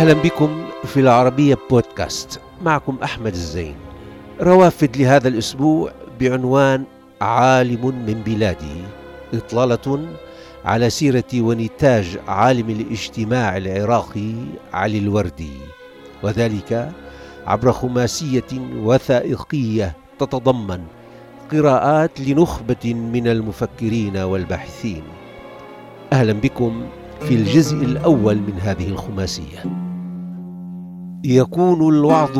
أهلا بكم في العربية بودكاست. معكم أحمد الزين. روافد لهذا الأسبوع بعنوان عالم من بلادي إطلالة على سيرة ونتاج عالم الاجتماع العراقي علي الوردي. وذلك عبر خماسية وثائقية تتضمن قراءات لنخبة من المفكرين والباحثين. أهلا بكم في الجزء الأول من هذه الخماسية. يكون الوعظ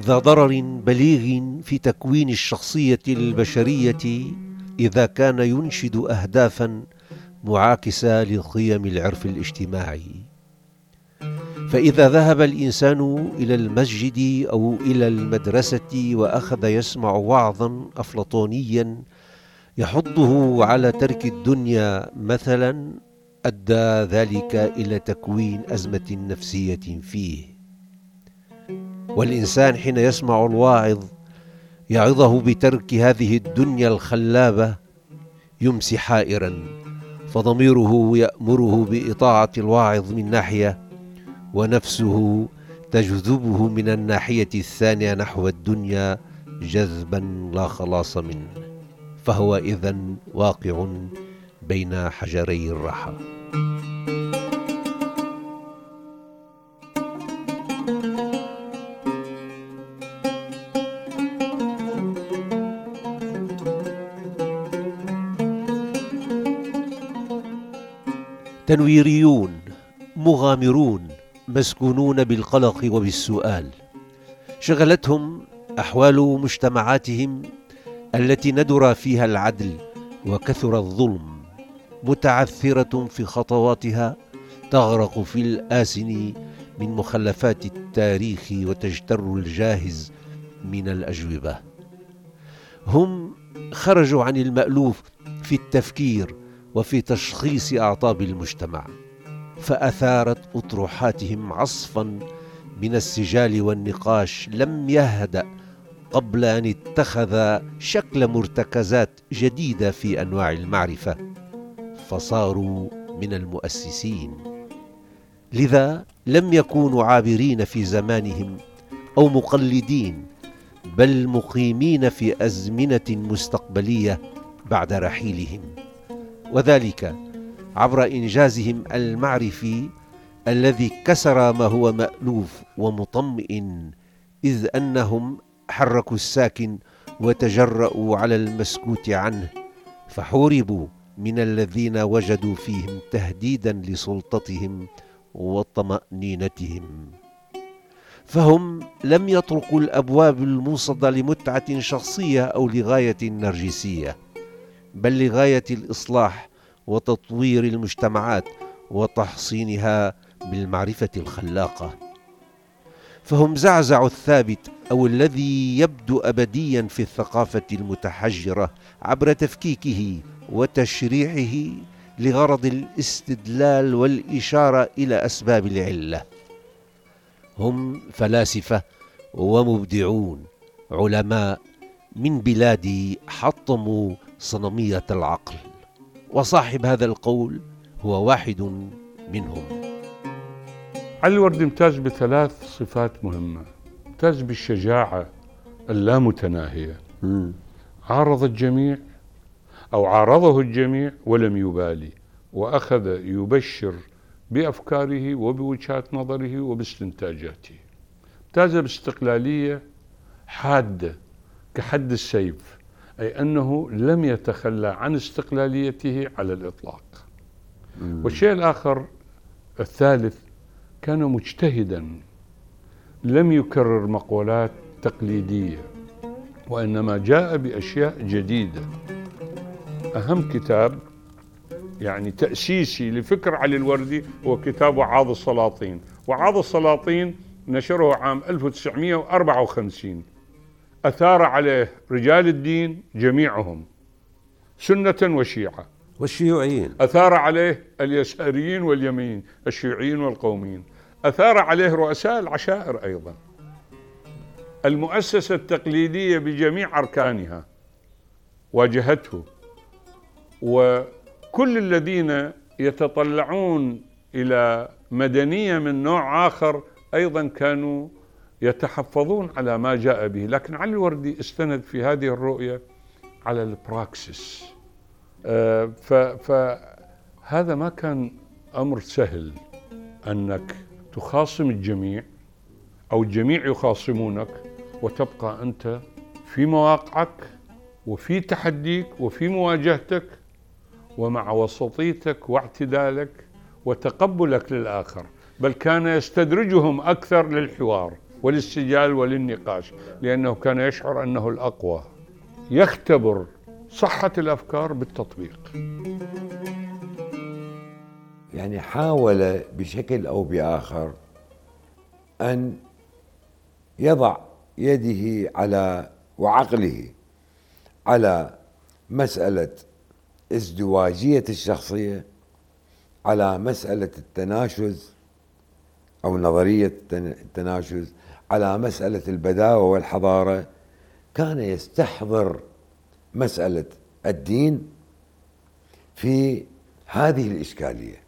ذا ضرر بليغ في تكوين الشخصية البشرية إذا كان ينشد أهدافا معاكسة لقيم العرف الاجتماعي. فإذا ذهب الإنسان إلى المسجد أو إلى المدرسة وأخذ يسمع وعظا أفلاطونيا يحضه على ترك الدنيا مثلا أدى ذلك إلى تكوين أزمة نفسية فيه. والإنسان حين يسمع الواعظ يعظه بترك هذه الدنيا الخلابة يمسي حائرا فضميره يأمره بإطاعة الواعظ من ناحية ونفسه تجذبه من الناحية الثانية نحو الدنيا جذبا لا خلاص منه. فهو اذا واقع بين حجري الرحى تنويريون مغامرون مسكونون بالقلق وبالسؤال. شغلتهم أحوال مجتمعاتهم التي ندر فيها العدل وكثر الظلم متعثرة في خطواتها تغرق في الآسن من مخلفات التاريخ وتجتر الجاهز من الأجوبة. هم خرجوا عن المألوف في التفكير وفي تشخيص أعطاب المجتمع فأثارت أطروحاتهم عصفا من السجال والنقاش لم يهدأ قبل أن اتخذ شكل مرتكزات جديدة في أنواع المعرفة فصاروا من المؤسسين. لذا لم يكونوا عابرين في زمانهم أو مقلدين بل مقيمين في أزمنة مستقبلية بعد رحيلهم. وذلك عبر إنجازهم المعرفي الذي كسر ما هو مألوف ومطمئن إذ أنهم حركوا الساكن وتجرأوا على المسكوت عنه فحوربوا من الذين وجدوا فيهم تهديدا لسلطتهم وطمانينتهم فهم لم يطرقوا الأبواب الموصدة لمتعة شخصية أو لغاية نرجسية. بل لغاية الإصلاح وتطوير المجتمعات وتحصينها بالمعرفة الخلاقة. فهم زعزعوا الثابت أو الذي يبدو ابديا في الثقافة المتحجرة عبر تفكيكه وتشريعه لغرض الاستدلال والإشارة إلى أسباب العلة. هم فلاسفة ومبدعون علماء من بلاد حطموا صنمية العقل وصاحب هذا القول هو واحد منهم. علي الورد امتاز بثلاث صفات مهمة. امتاز بالشجاعة اللامتناهية. عارض الجميع أو عارضه الجميع ولم يبالي وأخذ يبشر بأفكاره وبوجهات نظره وباستنتاجاته. امتاز باستقلالية حادة كحد السيف. أي أنه لم يتخلى عن استقلاليته على الإطلاق. والشيء الآخر الثالث كان مجتهدا. لم يكرر مقولات تقليدية وإنما جاء بأشياء جديدة. أهم كتاب يعني تأسيسي لفكر علي الوردي هو كتاب وعاظ السلاطين. وعاظ السلاطين نشره عام 1954 أثار عليه رجال الدين جميعهم سنة وشيعة. والشيوعيين. أثار عليه اليساريين واليمين الشيوعيين والقوميين. أثار عليه رؤساء العشائر أيضا. المؤسسة التقليدية بجميع أركانها واجهته وكل الذين يتطلعون إلى مدنية من نوع آخر أيضا كانوا يتحفظون على ما جاء به. لكن علي الوردي استند في هذه الرؤية على البراكسس آه، فهذا ما كان أمر سهل أنك تخاصم الجميع أو الجميع يخاصمونك وتبقى أنت في مواقعك وفي تحديك وفي مواجهتك ومع وسطيتك واعتدالك وتقبلك للآخر بل كان يستدرجهم أكثر للحوار. والاستجال وللنقاش لأنه كان يشعر أنه الأقوى. يختبر صحة الأفكار بالتطبيق. يعني حاول بشكل أو بآخر أن يضع يده على وعقله على مسألة ازدواجية الشخصية على مسألة التناشز أو نظرية التناشز على مسألة البداوة والحضارة كان يستحضر مسألة الدين في هذه الإشكالية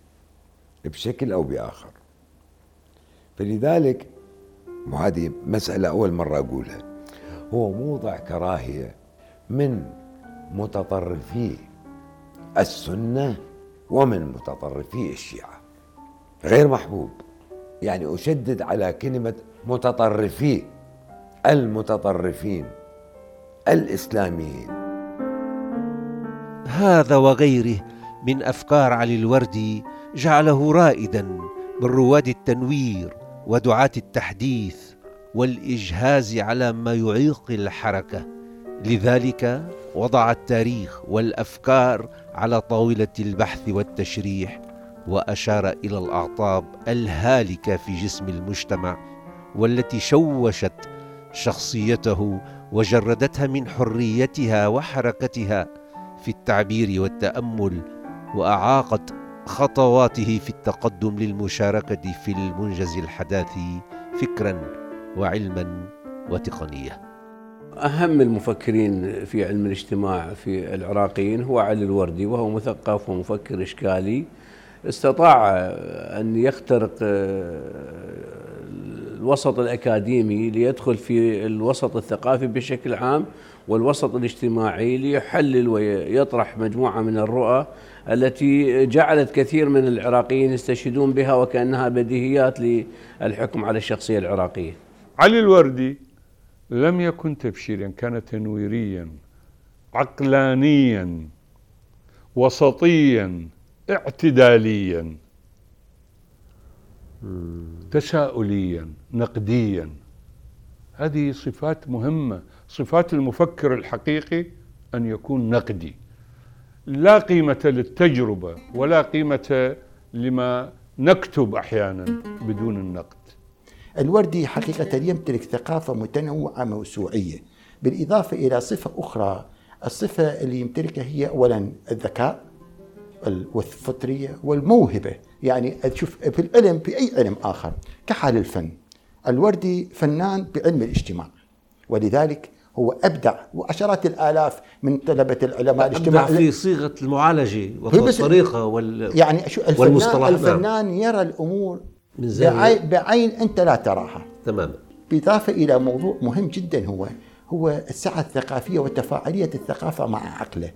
بشكل أو بآخر. فلذلك وهذه مسألة أول مرة أقولها هو موضع كراهية من متطرفي السنة ومن متطرفي الشيعة غير محبوب. يعني أشدد على كلمة متطرفي المتطرفين الإسلاميين. هذا وغيره من أفكار علي الوردي جعله رائدا من رواد التنوير ودعاة التحديث والإجهاز على ما يعيق الحركة. لذلك وضع التاريخ والأفكار على طاولة البحث والتشريح وأشار إلى الأعطاب الهالكة في جسم المجتمع والتي شوشت شخصيته وجردتها من حريتها وحركتها في التعبير والتأمل وأعاقت خطواته في التقدم للمشاركة في المنجز الحداثي فكرا وعلما وتقنية. أهم المفكرين في علم الاجتماع في العراقيين هو علي الوردي وهو مثقف ومفكر إشكالي. استطاع أن يخترق الوسط الأكاديمي ليدخل في الوسط الثقافي بشكل عام والوسط الاجتماعي ليحلل ويطرح مجموعة من الرؤى التي جعلت كثير من العراقيين يستشهدون بها وكأنها بديهيات للحكم على الشخصية العراقية. علي الوردي لم يكن تبشيريا كان تنويريا عقلانيا وسطيا اعتداليا. تساؤليا نقديا. هذه صفات مهمة. صفات المفكر الحقيقي أن يكون نقدي. لا قيمة للتجربة ولا قيمة لما نكتب أحيانا بدون النقد. الوردي حقيقة يمتلك ثقافة متنوعة موسوعية بالإضافة إلى صفة أخرى. الصفة اللي يمتلكها هي اولا الذكاء والفطريه والموهبة. يعني شوف في العلم في أي علم آخر كحال الفن. الوردي فنان بعلم الاجتماع. ولذلك هو أبدع وعشرات الآلاف من طلبة العلماء الاجتماع. في صيغة المعالجة والطريقة وال يعني شو الفنان, الفنان يرى الأمور من بعين, بعين أنت لا تراها. تماما بالاضافه إلى موضوع مهم جدا هو هو السعه الثقافية وتفاعليه الثقافة مع عقله.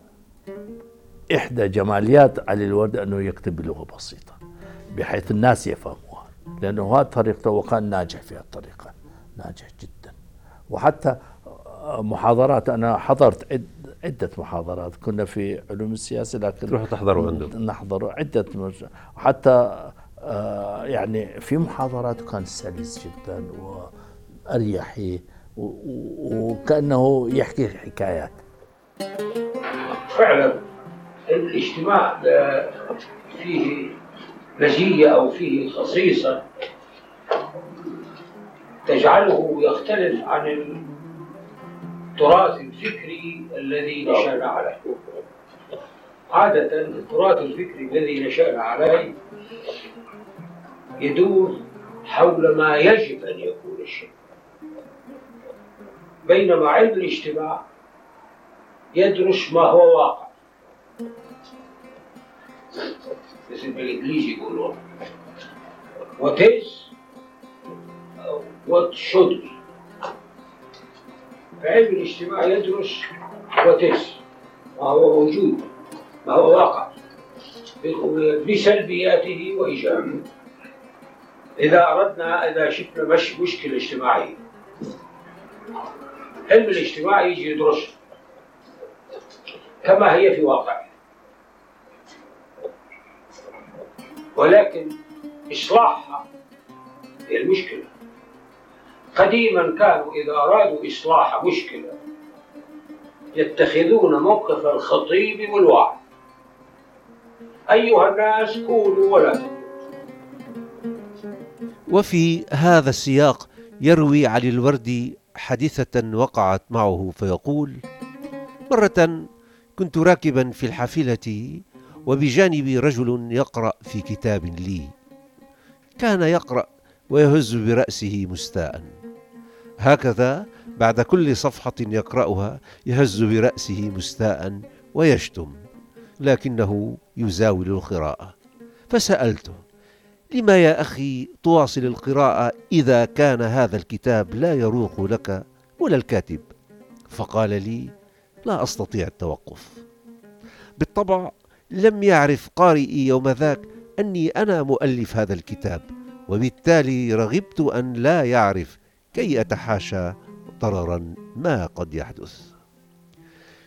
إحدى جماليات علي الورد أنه يكتب بلغة بسيطة. بحيث الناس يفهموها. لأنه هذه طريقته وكان ناجح في الطريقة ناجح جدا. وحتى محاضرات أنا حضرت عد عدة محاضرات. كنا في علوم السياسة لكن تروحوا تحضروا عندهم نحضر عدة وحتى آه، يعني في محاضرات كان سلس جدا وأريحي وكأنه يحكي حكايات. فعلا الاجتماع فيه مزية أو فيه خصيصة تجعله يختلف عن التراث الفكري الذي نشأنا عليه. عادة التراث الفكري الذي نشأنا عليه يدور حول ما يجب أن يكون الشيء. بينما علم الاجتماع يدرس ما هو واقع. مثل بالانجليزي يقولوا what is what should be فعلم الاجتماع يدرس what is ما هو موجود ما هو واقع بسلبياته وإيجابه إذا أردنا إذا شفنا مش مشكلة اجتماعية علم الاجتماع يجي يدرس كما هي في واقعها ولكن إصلاحها هي المشكلة. قديما كانوا إذا أرادوا إصلاح مشكلة يتخذون موقف الخطيب والوعظ أيها الناس كونوا ولا وفي هذا السياق يروي علي الوردي حادثة وقعت معه فيقول مرة كنت راكبا في الحافلة وبجانبي رجل يقرأ في كتاب لي. كان يقرأ ويهز برأسه مستاء. هكذا بعد كل صفحة يقرأها يهز برأسه مستاء ويشتم لكنه يزاول القراءة. فسألته لما يا أخي تواصل القراءة إذا كان هذا الكتاب لا يروق لك ولا الكاتب؟ فقال لي لا أستطيع التوقف. بالطبع لم يعرف قارئي يوم ذاك أني أنا مؤلف هذا الكتاب وبالتالي رغبت أن لا يعرف كي أتحاشى ضررا ما قد يحدث.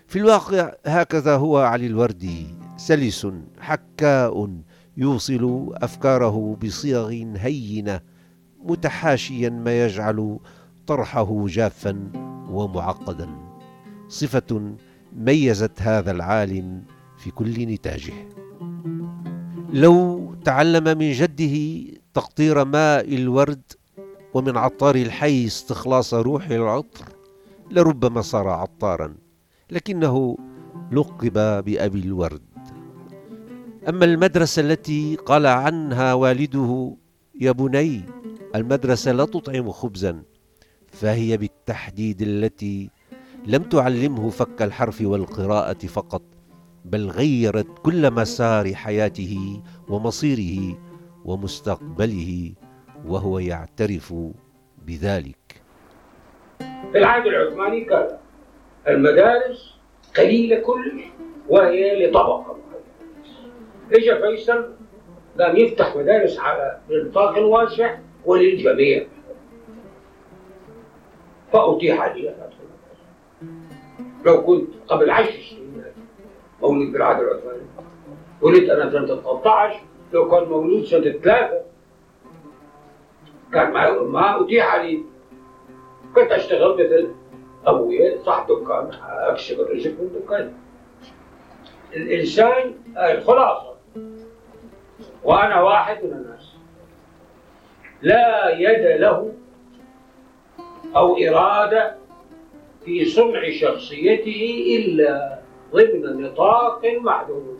في الواقع هكذا هو علي الوردي سلس حكاء يوصل أفكاره بصيغ هينة متحاشيا ما يجعل طرحه جافا ومعقدا. صفة ميزت هذا العالم في كل نتاجه. لو تعلم من جده تقطير ماء الورد ومن عطار الحي استخلاص روح العطر لربما صار عطارا لكنه لقب بأبي الورد. أما المدرسة التي قال عنها والده يا بني المدرسة لا تطعم خبزا فهي بالتحديد التي لم تعلمه فك الحرف والقراءة فقط. بل غيرت كل مسار حياته ومصيره ومستقبله وهو يعترف بذلك. في العهد العثماني كان المدارس قليلة كلش وهي لطبقة. اجى فيصل قام يفتح مدارس على النطاق الواسع وللجميع. فأتيح لي لو كنت قبل عشر سنين. مولود بالعهد العثماني ولدت أنا سنة 13 لو كان مولود سنة ثلاثة كان ما ما أتيح لي كنت أشتغل مثل أبويا صاحب دكان أكسب الرزق من دكان الإنسان الخلاصة. وأنا واحد من الناس. لا يد له أو إرادة في صنع شخصيته إلا ضمن نطاق محدود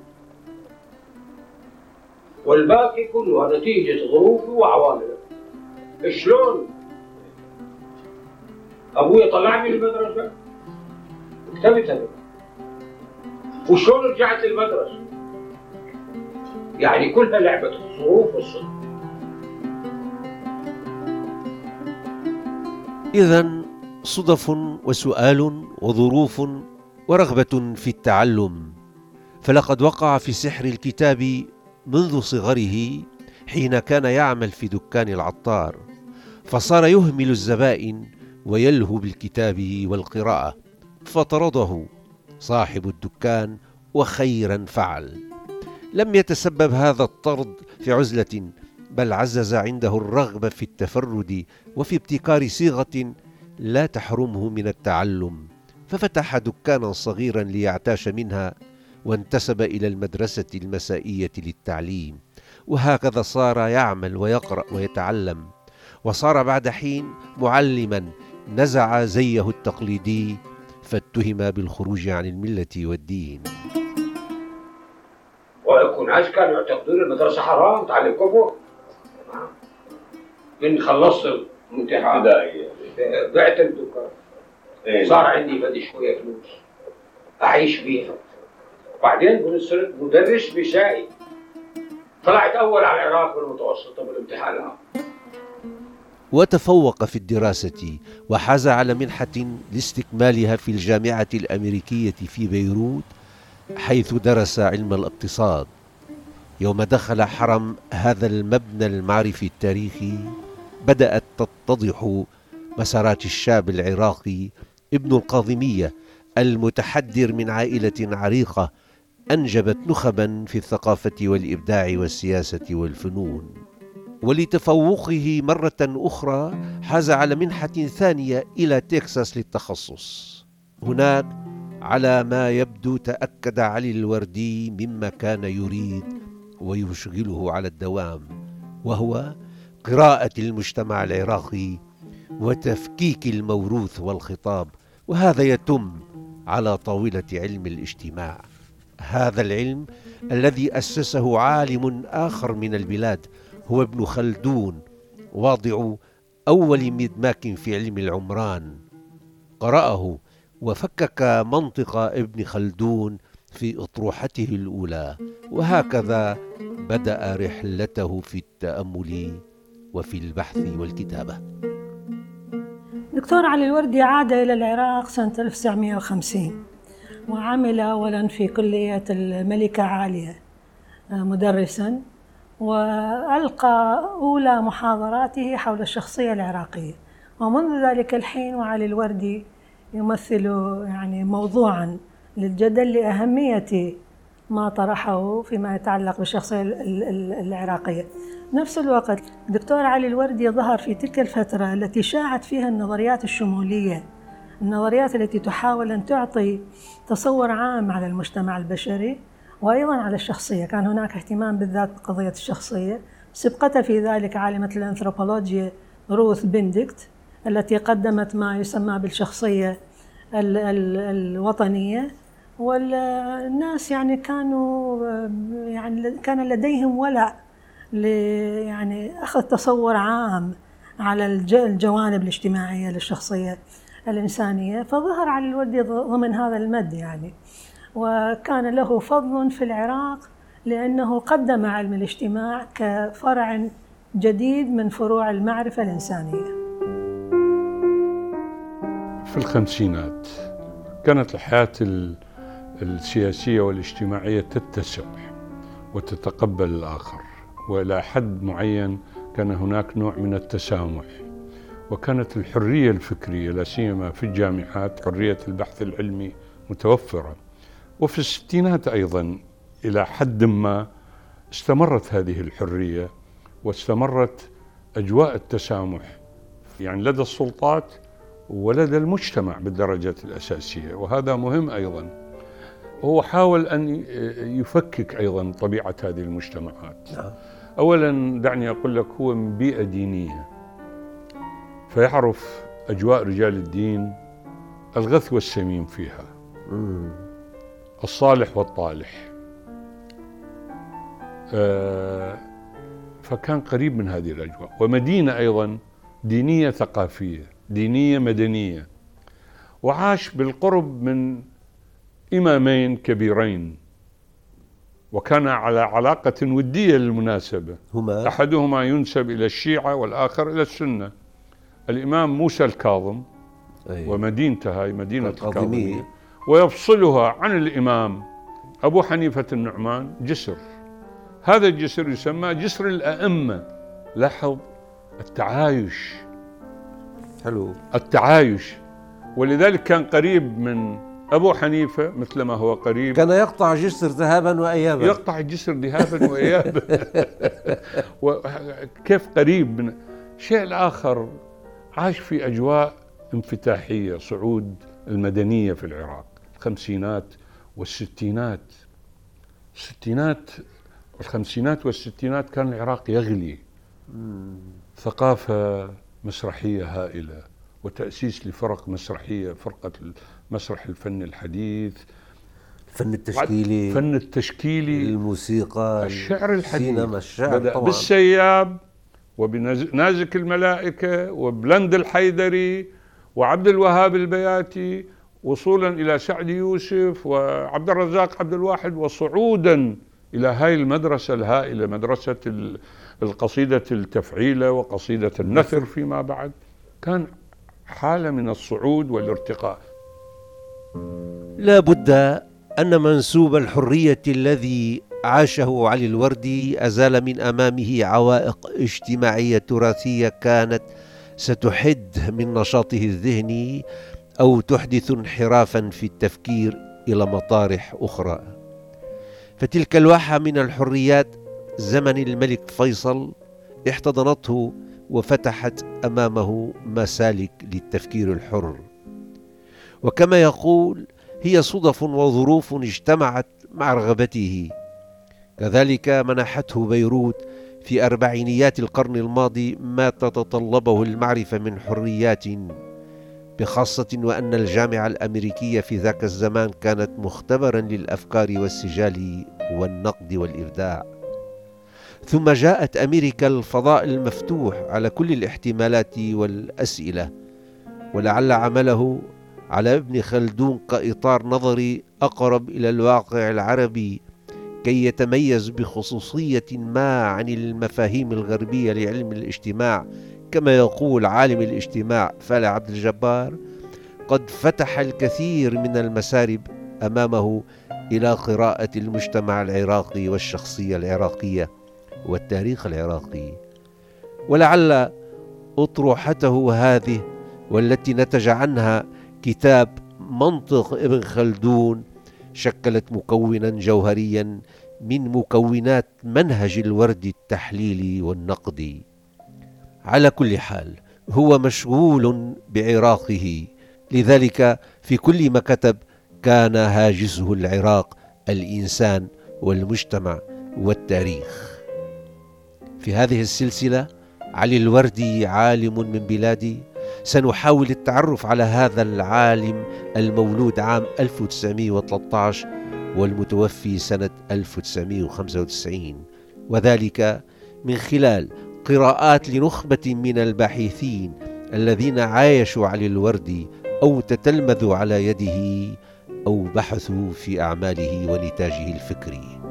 والباقي كلها نتيجة ظروفه وعوامله شلون؟ أبوي طلعني من المدرسة. كتبت أنا وشلون رجعت للمدرسة؟ يعني كلها لعبة الظروف والصدق. إذا صدف وسؤال وظروف ورغبة في التعلم. فلقد وقع في سحر الكتاب منذ صغره حين كان يعمل في دكان العطار فصار يهمل الزبائن ويلهو بالكتاب والقراءة فطرده صاحب الدكان وخيرا فعل. لم يتسبب هذا الطرد في عزلة بل عزز عنده الرغبة في التفرد وفي ابتكار صيغة لا تحرمه من التعلم. ففتح دكانا صغيرا ليعتاش منها وانتسب إلى المدرسة المسائية للتعليم. وهكذا صار يعمل ويقرأ ويتعلم. وصار بعد حين معلما نزع زيه التقليدي فاتهم بالخروج عن الملة والدين. ويكون ناس كانوا يعتقدون المدرسة حرام تعلم كفر. من خلصت الامتحان بعت الدكان. صار عندي بدي شوية فلوس أعيش بيها. بعدين صرت مدرس بشاي طلعت أول على العراق بالمتوسطة بالامتحانات وتفوق في الدراسة وحاز على منحة لاستكمالها في الجامعة الأمريكية في بيروت حيث درس علم الاقتصاد. يوم دخل حرم هذا المبنى المعرفي التاريخي بدأت تتضح مسارات الشاب العراقي ابن القاظمية المتحدر من عائلة عريقة أنجبت نخبا في الثقافة والإبداع والسياسة والفنون. ولتفوقه مرة أخرى حاز على منحة ثانية إلى تكساس للتخصص. هناك على ما يبدو تأكد علي الوردي مما كان يريد ويشغله على الدوام وهو قراءة المجتمع العراقي وتفكيك الموروث والخطاب وهذا يتم على طاولة علم الاجتماع. هذا العلم الذي أسسه عالم آخر من البلاد هو ابن خلدون واضع أول مدماك في علم العمران. قرأه وفكك منطق ابن خلدون في أطروحته الأولى وهكذا بدأ رحلته في التأمل وفي البحث والكتابة. دكتور علي الوردي عاد إلى العراق سنة 1950 وعمل أولا في كلية الملكة عالية مدرسا وألقى أولى محاضراته حول الشخصية العراقية. ومنذ ذلك الحين وعلي الوردي يمثل يعني موضوعا للجدل لأهمية ما طرحه فيما يتعلق بالشخصية العراقية. نفس الوقت الدكتور علي الوردي ظهر في تلك الفترة التي شاعت فيها النظريات الشمولية النظريات التي تحاول أن تعطي تصور عام على المجتمع البشري وأيضا على الشخصية. كان هناك اهتمام بالذات بقضية الشخصية. سبقتها في ذلك عالمة الأنثروبولوجيا روث بندكت التي قدمت ما يسمى بالشخصية ال ال الوطنية. والناس يعني كانوا يعني كان لديهم ولع يعني أخذ تصور عام على الجوانب الاجتماعية للشخصية الإنسانية فظهر على الوردي ضمن هذا المد يعني. وكان له فضل في العراق لأنه قدم علم الاجتماع كفرع جديد من فروع المعرفة الإنسانية. في الخمسينات كانت الحياة السياسية والاجتماعية تتسع وتتقبل الآخر وإلى حد معين كان هناك نوع من التسامح. وكانت الحرية الفكرية لا سيما في الجامعات حرية البحث العلمي متوفرة. وفي الستينات أيضا إلى حد ما استمرت هذه الحرية واستمرت أجواء التسامح يعني لدى السلطات ولدى المجتمع بالدرجة الأساسية. وهذا مهم أيضا هو حاول أن يفكك أيضا طبيعة هذه المجتمعات. أولا دعني أقول لك هو من بيئة دينية. فيعرف أجواء رجال الدين الغث والسمين فيها. الصالح والطالح. آه، فكان قريب من هذه الأجواء. ومدينة أيضا دينية ثقافية دينية مدنية. وعاش بالقرب من إمامين كبيرين وكان على علاقة ودية للمناسبة. هما؟ أحدهما ينسب إلى الشيعة والآخر إلى السنة. الإمام موسى الكاظم أيه. ومدينته هاي مدينة الكاظمية ويفصلها عن الإمام أبو حنيفة النعمان جسر. هذا الجسر يسمى جسر الأئمة. لاحظ التعايش. حلو. التعايش. ولذلك كان قريب من أبو حنيفة مثل ما هو قريب. كان يقطع جسر ذهابا وإيابا. يقطع الجسر ذهابا وإيابا. وكيف قريب من الشيء الآخر عاش في أجواء انفتاحية صعود المدنية في العراق. الخمسينات والستينات. الستينات الخمسينات والستينات كان العراق يغلي. ثقافة مسرحية هائلة وتأسيس لفرق مسرحية فرقة مسرح الفن الحديث الفن التشكيلي الفن التشكيلي الموسيقى الشعر الحديث. السينما الشعر بدأ طبعا. بالسياب وبنازك الملائكة وبلند الحيدري وعبد الوهاب البياتي وصولا إلى سعد يوسف وعبد الرزاق عبد الواحد وصعودا إلى هاي المدرسة الهائلة مدرسة القصيدة التفعيلة وقصيدة النثر فيما بعد. كان حالة من الصعود والارتقاء. لا بد أن منسوب الحرية الذي عاشه علي الوردي أزال من أمامه عوائق اجتماعية تراثية كانت ستحد من نشاطه الذهني أو تحدث انحرافا في التفكير إلى مطارح أخرى. فتلك الواحة من الحريات زمن الملك فيصل احتضنته وفتحت أمامه مسالك للتفكير الحر. وكما يقول هي صدف وظروف اجتمعت مع رغبته. كذلك منحته بيروت في أربعينيات القرن الماضي ما تتطلبه المعرفة من حريات بخاصة وأن الجامعة الأمريكية في ذاك الزمان كانت مختبرا للأفكار والسجال والنقد والإبداع. ثم جاءت أمريكا الفضاء المفتوح على كل الاحتمالات والأسئلة ولعل عمله على ابن خلدون كإطار نظري أقرب إلى الواقع العربي كي يتميز بخصوصية ما عن المفاهيم الغربية لعلم الاجتماع كما يقول عالم الاجتماع فالع عبد الجبار. قد فتح الكثير من المسارب أمامه إلى قراءة المجتمع العراقي والشخصية العراقية والتاريخ العراقي. ولعل أطروحته هذه والتي نتج عنها كتاب منطق ابن خلدون شكلت مكونا جوهريا من مكونات منهج الورد التحليلي والنقدي على كل حال هو مشغول بعراقه لذلك في كل ما كتب كان هاجسه العراق الإنسان والمجتمع والتاريخ. في هذه السلسلة علي الوردي عالم من بلادي سنحاول التعرف على هذا العالم المولود عام 1913 والمتوفي سنة 1995 وذلك من خلال قراءات لنخبة من الباحثين الذين عايشوا علي الوردي أو تتلمذوا على يده أو بحثوا في أعماله ونتاجه الفكري